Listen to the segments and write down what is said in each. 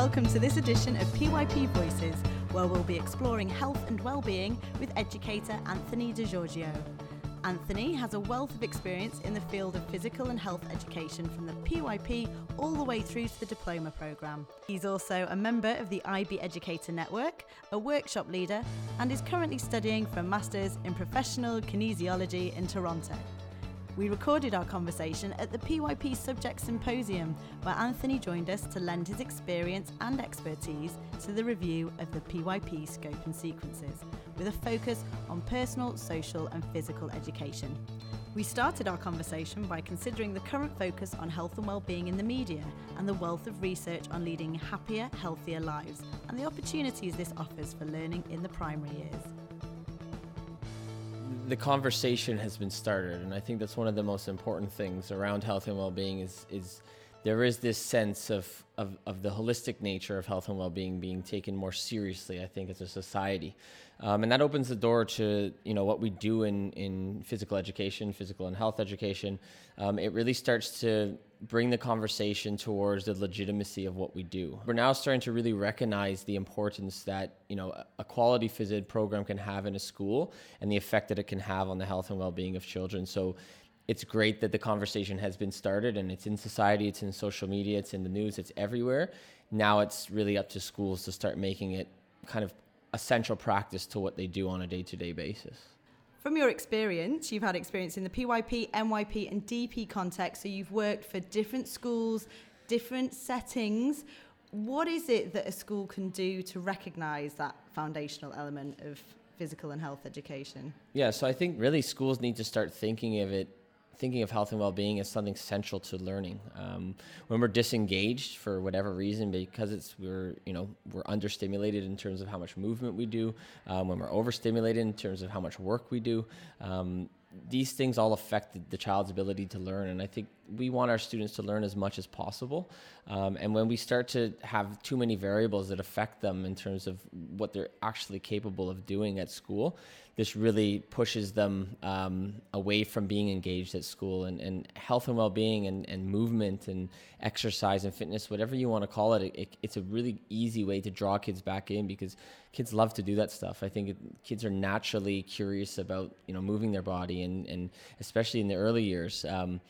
welcome to this edition of PYP Voices, where we'll be exploring health and well-being with educator Anthony DiGiorgio. Anthony has a wealth of experience in the field of physical and health education from the PYP all the way through to the diploma programme. He's also a member of the IB Educator Network, a workshop leader, and is currently studying for a Masters in Professional Kinesiology in Toronto. We recorded our conversation at the PYP Subject Symposium, where Anthony joined us to lend his experience and expertise to the review of the PYP scope and sequences, with a focus on personal, social, and physical education. We started our conversation by considering the current focus on health and well-being in the media and the wealth of research on leading happier, healthier lives and the opportunities this offers for learning in the primary years the conversation has been started, and I think that's one of the most important things around health and well-being is is there is this sense of, of, of the holistic nature of health and well-being being taken more seriously, I think, as a society. Um, and that opens the door to, you know, what we do in, in physical education, physical and health education. Um, it really starts to bring the conversation towards the legitimacy of what we do. We're now starting to really recognize the importance that, you know, a quality phys ed program can have in a school and the effect that it can have on the health and well-being of children. So it's great that the conversation has been started and it's in society, it's in social media, it's in the news, it's everywhere. Now it's really up to schools to start making it kind of a central practice to what they do on a day to day basis. From your experience, you've had experience in the PYP, MYP, and DP context, so you've worked for different schools, different settings. What is it that a school can do to recognise that foundational element of physical and health education? Yeah, so I think really schools need to start thinking of it thinking of health and well-being as something central to learning. Um, when we're disengaged for whatever reason, because it's we're you know we're understimulated in terms of how much movement we do, um, when we're overstimulated in terms of how much work we do, um, these things all affect the, child's ability to learn. And I think we want our students to learn as much as possible. Um, and when we start to have too many variables that affect them in terms of what they're actually capable of doing at school, this really pushes them um, away from being engaged at school. And, and health and well being and, and movement and exercise and fitness, whatever you want to call it, it, it's a really easy way to draw kids back in because kids love to do that stuff. I think it, kids are naturally curious about you know moving their body and and especially in the early years. Um,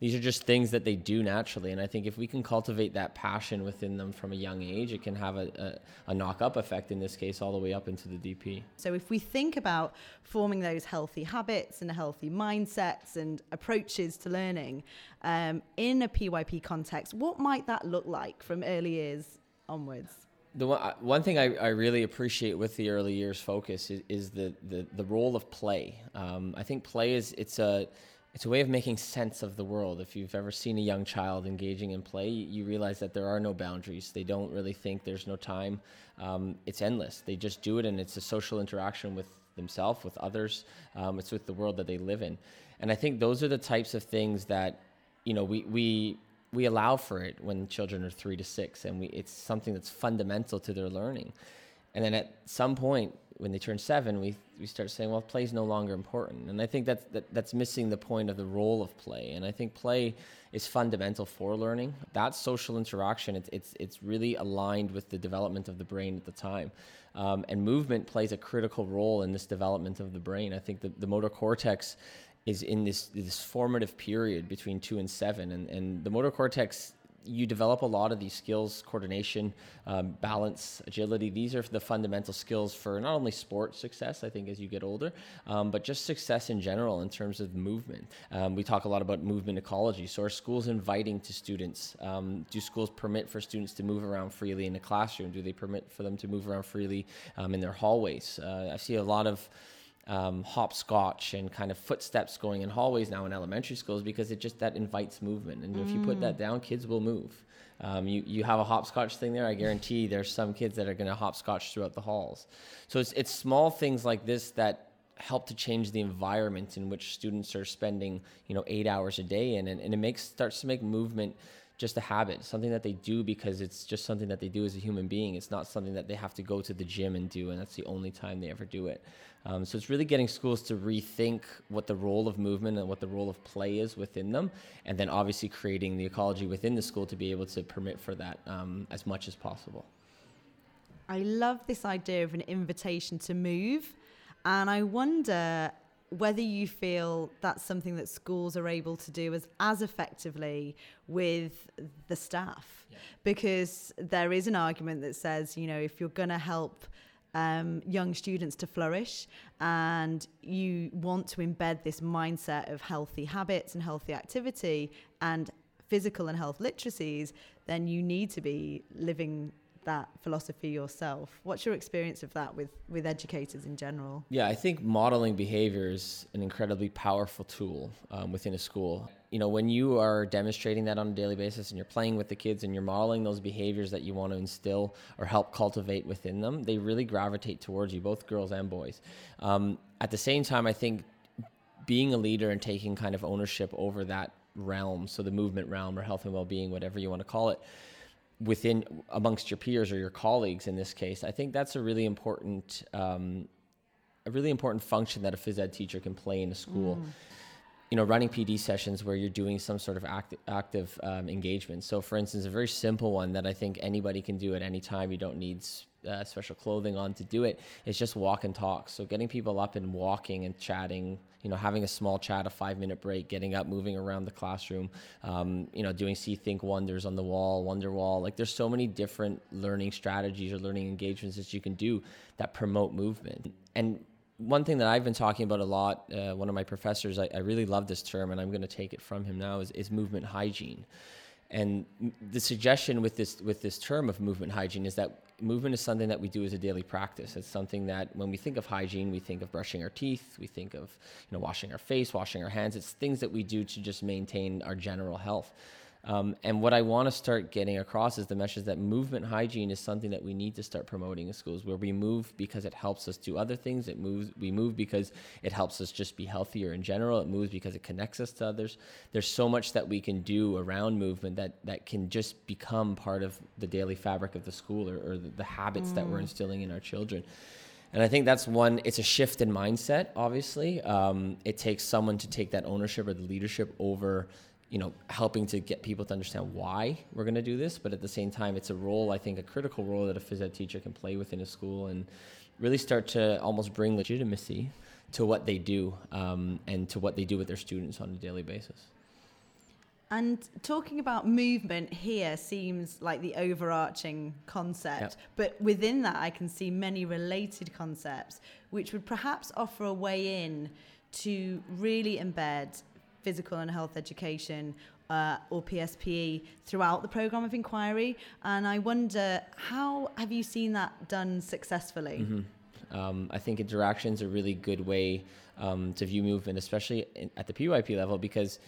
these are just things that they do naturally, and I think if we can cultivate that passion within them from a young age, it can have a, a, a knock-up effect. In this case, all the way up into the DP. So, if we think about forming those healthy habits and healthy mindsets and approaches to learning um, in a PYP context, what might that look like from early years onwards? The one, one thing I, I really appreciate with the early years focus is, is the, the, the role of play. Um, I think play is it's a it's a way of making sense of the world. If you've ever seen a young child engaging in play, you realize that there are no boundaries. They don't really think there's no time. Um, it's endless. They just do it, and it's a social interaction with themselves, with others. Um, it's with the world that they live in, and I think those are the types of things that you know we we we allow for it when children are three to six, and we, it's something that's fundamental to their learning. And then at some point, when they turn seven, we, we start saying, well, play is no longer important. And I think that's, that, that's missing the point of the role of play. And I think play is fundamental for learning. That social interaction, it's, it's, it's really aligned with the development of the brain at the time. Um, and movement plays a critical role in this development of the brain. I think the, the motor cortex is in this this formative period between two and seven, and and the motor cortex. You develop a lot of these skills, coordination, um, balance, agility. These are the fundamental skills for not only sport success, I think, as you get older, um, but just success in general in terms of movement. Um, we talk a lot about movement ecology. So, are schools inviting to students? Um, do schools permit for students to move around freely in the classroom? Do they permit for them to move around freely um, in their hallways? Uh, I see a lot of um, hopscotch and kind of footsteps going in hallways now in elementary schools because it just that invites movement. And mm. if you put that mm. down, kids will move. Um, you, you have a hopscotch thing there. I guarantee there's some kids that are going to hopscotch throughout the halls. So it's, it's small things like this that help to change the environment in which students are spending, you know, eight hours a day in, and, and it makes starts to make movement just a habit, something that they do because it's just something that they do as a human being. It's not something that they have to go to the gym and do, and that's the only time they ever do it. Um, so it's really getting schools to rethink what the role of movement and what the role of play is within them, and then obviously creating the ecology within the school to be able to permit for that um, as much as possible. I love this idea of an invitation to move, and I wonder whether you feel that's something that schools are able to do as, as effectively with the staff. Yeah. Because there is an argument that says, you know, if you're going to help um, young students to flourish and you want to embed this mindset of healthy habits and healthy activity and physical and health literacies, then you need to be living that philosophy yourself. What's your experience of that with, with educators in general? Yeah, I think modeling behavior is an incredibly powerful tool um, within a school. You know, when you are demonstrating that on a daily basis and you're playing with the kids and you're modeling those behaviors that you want to instill or help cultivate within them, they really gravitate towards you, both girls and boys. Um, at the same time, I think being a leader and taking kind of ownership over that realm, so the movement realm or health and well being, whatever you want to call it within amongst your peers or your colleagues in this case i think that's a really important um, a really important function that a phys ed teacher can play in a school mm. You know running pd sessions where you're doing some sort of act- active um, engagement so for instance a very simple one that i think anybody can do at any time you don't need uh, special clothing on to do it is just walk and talk so getting people up and walking and chatting you know, having a small chat, a five minute break, getting up, moving around the classroom, um, you know, doing see, think, wonders on the wall, wonder wall. Like there's so many different learning strategies or learning engagements that you can do that promote movement. And one thing that I've been talking about a lot, uh, one of my professors, I, I really love this term and I'm going to take it from him now, is, is movement hygiene. And the suggestion with this with this term of movement hygiene is that movement is something that we do as a daily practice. It's something that when we think of hygiene, we think of brushing our teeth, we think of you know washing our face, washing our hands. It's things that we do to just maintain our general health. Um, and what I want to start getting across is the message that movement hygiene is something that we need to start promoting in schools, where we move because it helps us do other things. It moves, we move because it helps us just be healthier in general. It moves because it connects us to others. There's so much that we can do around movement that that can just become part of the daily fabric of the school or, or the, the, habits mm. that we're mm. instilling in our children. And I think that's one, it's a shift in mindset, obviously. Um, it takes someone to take that ownership or the leadership over you know, helping to get people to understand why we're going to do this. But at the same time, it's a role, I think, a critical role that a phys ed teacher can play within a school and really start to almost bring legitimacy to what they do um, and to what they do with their students on a daily basis. And talking about movement here seems like the overarching concept, yep. but within that, I can see many related concepts which would perhaps offer a way in to really embed physical and health education uh, or PSPE throughout the program of inquiry. And I wonder, how have you seen that done successfully? Mm-hmm. Um, I think interaction is a really good way um, to view movement, especially in, at the PYP level, because,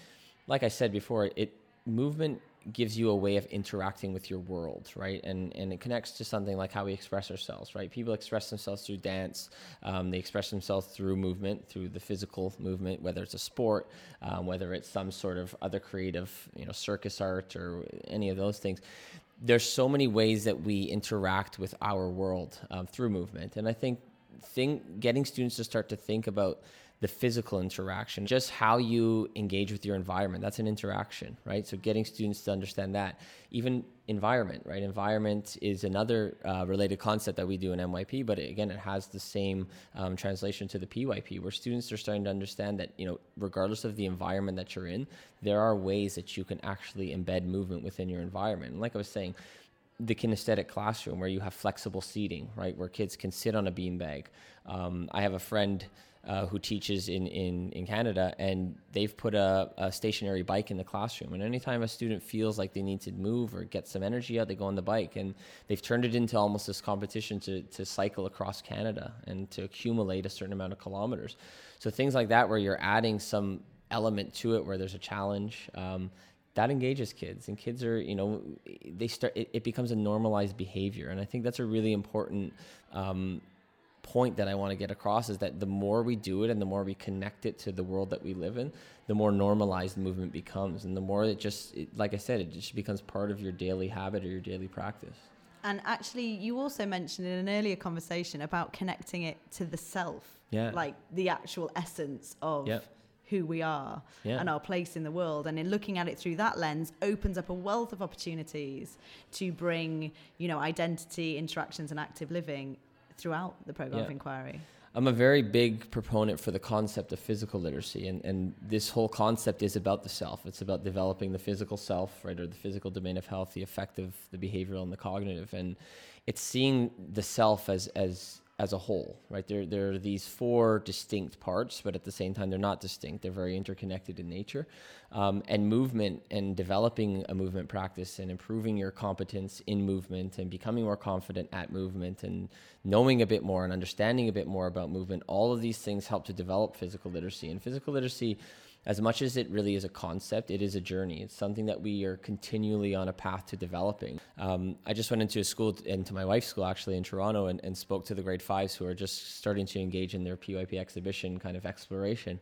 like I said before, it movement gives you a way of interacting with your world, right? And and it connects to something like how we express ourselves, right? People express themselves through dance. Um, they express themselves through movement, through the physical movement, whether it's a sport, um, whether it's some sort of other creative, you know, circus art or any of those things. There's so many ways that we interact with our world um, through movement, and I think thing getting students to start to think about the physical interaction, just how you engage with your environment. That's an interaction, right? So getting students to understand that. Even environment, right? Environment is another uh, related concept that we do in MYP, but again, it has the same um, translation to the PYP, where students are starting to understand that, you know, regardless of the environment that you're in, there are ways that you can actually embed movement within your environment. And like I was saying, the kinesthetic classroom where you have flexible seating, right, where kids can sit on a beanbag. Um, I have a friend uh, who teaches in, in, in Canada, and they've put a, a, stationary bike in the classroom. And anytime a student feels like they need to move or get some energy out, they go on the bike. And they've turned it into almost this competition to, to cycle across Canada and to accumulate a certain amount of kilometers. So things like that, where you're adding some element to it, where there's a challenge. Um, that engages kids and kids are you know they start it, it, becomes a normalized behavior and i think that's a really important um, point that I want to get across is that the more we do it and the more we connect it to the world that we live in, the more normalized the movement becomes. And the more it just, it, like I said, it just becomes part of your daily habit or your daily practice. And actually, you also mentioned in an earlier conversation about connecting it to the self, yeah. like the actual essence of yeah. who we are yeah. and our place in the world. And in looking at it through that lens, opens up a wealth of opportunities to bring, you know, identity, interactions, and active living throughout the program Yeah. of inquiry. I'm a very big proponent for the concept of physical literacy, and, and this whole concept is about the self. It's about developing the physical self, right, or the physical domain of health, the affective, the behavioral, and the cognitive, and it's seeing the self as as as a whole, right? There there are these four distinct parts, but at the same time they're not distinct. They're very interconnected in nature, um, and movement and developing a movement practice and improving your competence in movement and becoming more confident at movement and knowing a bit more and understanding a bit more about movement. All of these things help to develop physical literacy, and physical literacy as much as it really is a concept, it is a journey. It's something that we are continually on a path to developing. Um, I just went into a school, into my wife's school actually in Toronto, and, and spoke to the grade fives who are just starting to engage in their PYP exhibition kind of exploration.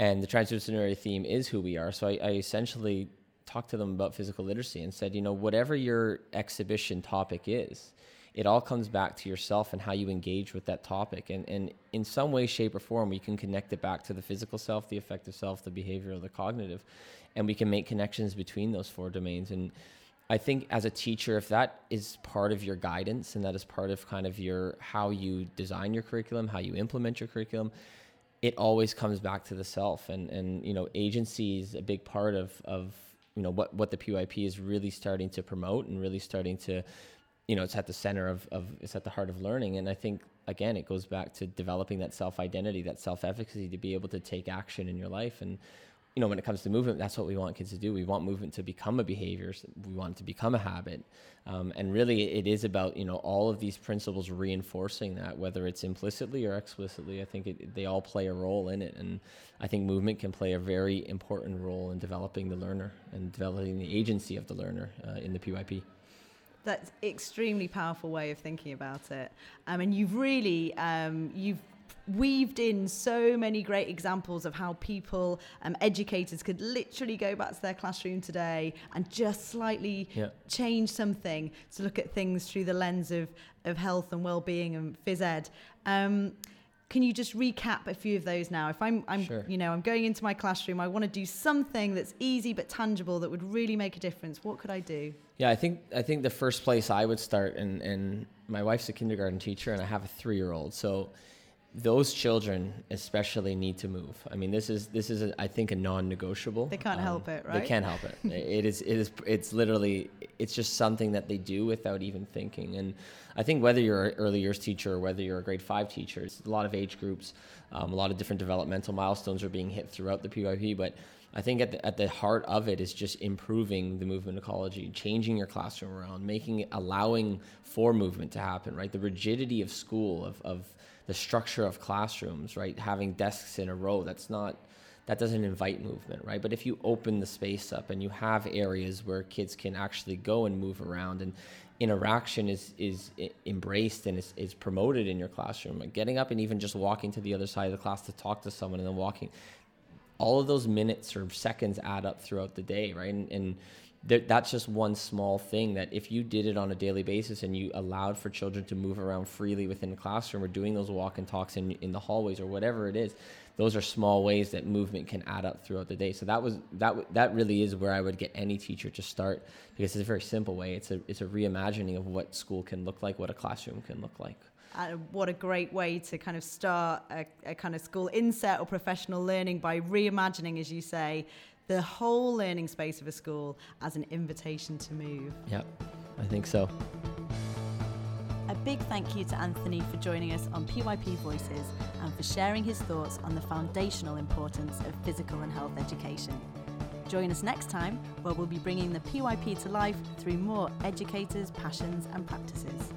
And the transdisciplinary theme is who we are. So I, I essentially talked to them about physical literacy and said, you know, whatever your exhibition topic is, it all comes back to yourself and how you engage with that topic. And, and in some way, shape, or form, we can connect it back to the physical self, the affective self, the behavioral, the cognitive, and we can make connections between those four domains. And I think as a teacher, if that is part of your guidance and that is part of kind of your how you design your curriculum, how you implement your curriculum, it always comes back to the self. And and you know, agency is a big part of of you know what what the PYP is really starting to promote and really starting to you know it's at the center of, of it's at the heart of learning. And i think again it goes back to developing that self identity that self efficacy to be able to take action in your life. And you know when it comes to movement that's what we want kids to do. We want movement to become a behavior. We want it to become a habit. Um, and really it is about you know all of these principles reinforcing that whether it's implicitly or explicitly. I think it, they all play a role in it. And i think movement can play a very important role in developing the learner and developing the agency of the learner uh, in the pyp That's extremely powerful way of thinking about it. Um, and you've really um, you've weaved in so many great examples of how people, um, educators, could literally go back to their classroom today and just slightly Yeah. change something to look at things through the lens of of health and well-being and phys ed. Um, can you just recap a few of those now? If I'm, I'm Sure. you know, I'm going into my classroom, I want to do something that's easy but tangible that would really make a difference. What could I do? Yeah, I think I think the first place I would start, and and my wife's a kindergarten teacher, and I have a three year old, so those children especially need to move. I mean, this is this is a, I think a non negotiable. They can't help it, right? They can't help it. it is it is it's literally it's just something that they do without even thinking. And I think whether you're an early years teacher or whether you're a grade five teacher, it's a lot of age groups, um, a lot of different developmental milestones are being hit throughout the PYP, but I think at the, at the heart of it is just improving the movement ecology, changing your classroom around, making it, allowing for movement to happen, right? The rigidity of school, of, of the structure of classrooms, right? Having desks in a row, that's not, that doesn't invite movement, right? But if you open the space up and you have areas where kids can actually go and move around and interaction is, is embraced and is, is promoted in your classroom, like getting up and even just walking to the other side of the class to talk to someone and then walking, all of those minutes or seconds add up throughout the day, right? And, and th- that's just one small thing that if you did it on a daily basis and you allowed for children to move around freely within the classroom or doing those walk and talks in, in the hallways or whatever it is, those are small ways that movement can add up throughout the day. So that was that that really is where I would get any teacher to start because it's a very simple way. It's a it's a reimagining of what school can look like, what a classroom can look like. Uh, what a great way to kind of start a, a kind of school inset or professional learning by reimagining, as you say, the whole learning space of a school as an invitation to move. Yeah, I think so. A big thank you to Anthony for joining us on PYP Voices and for sharing his thoughts on the foundational importance of physical and health education. Join us next time where we'll be bringing the PYP to life through more educators' passions and practices.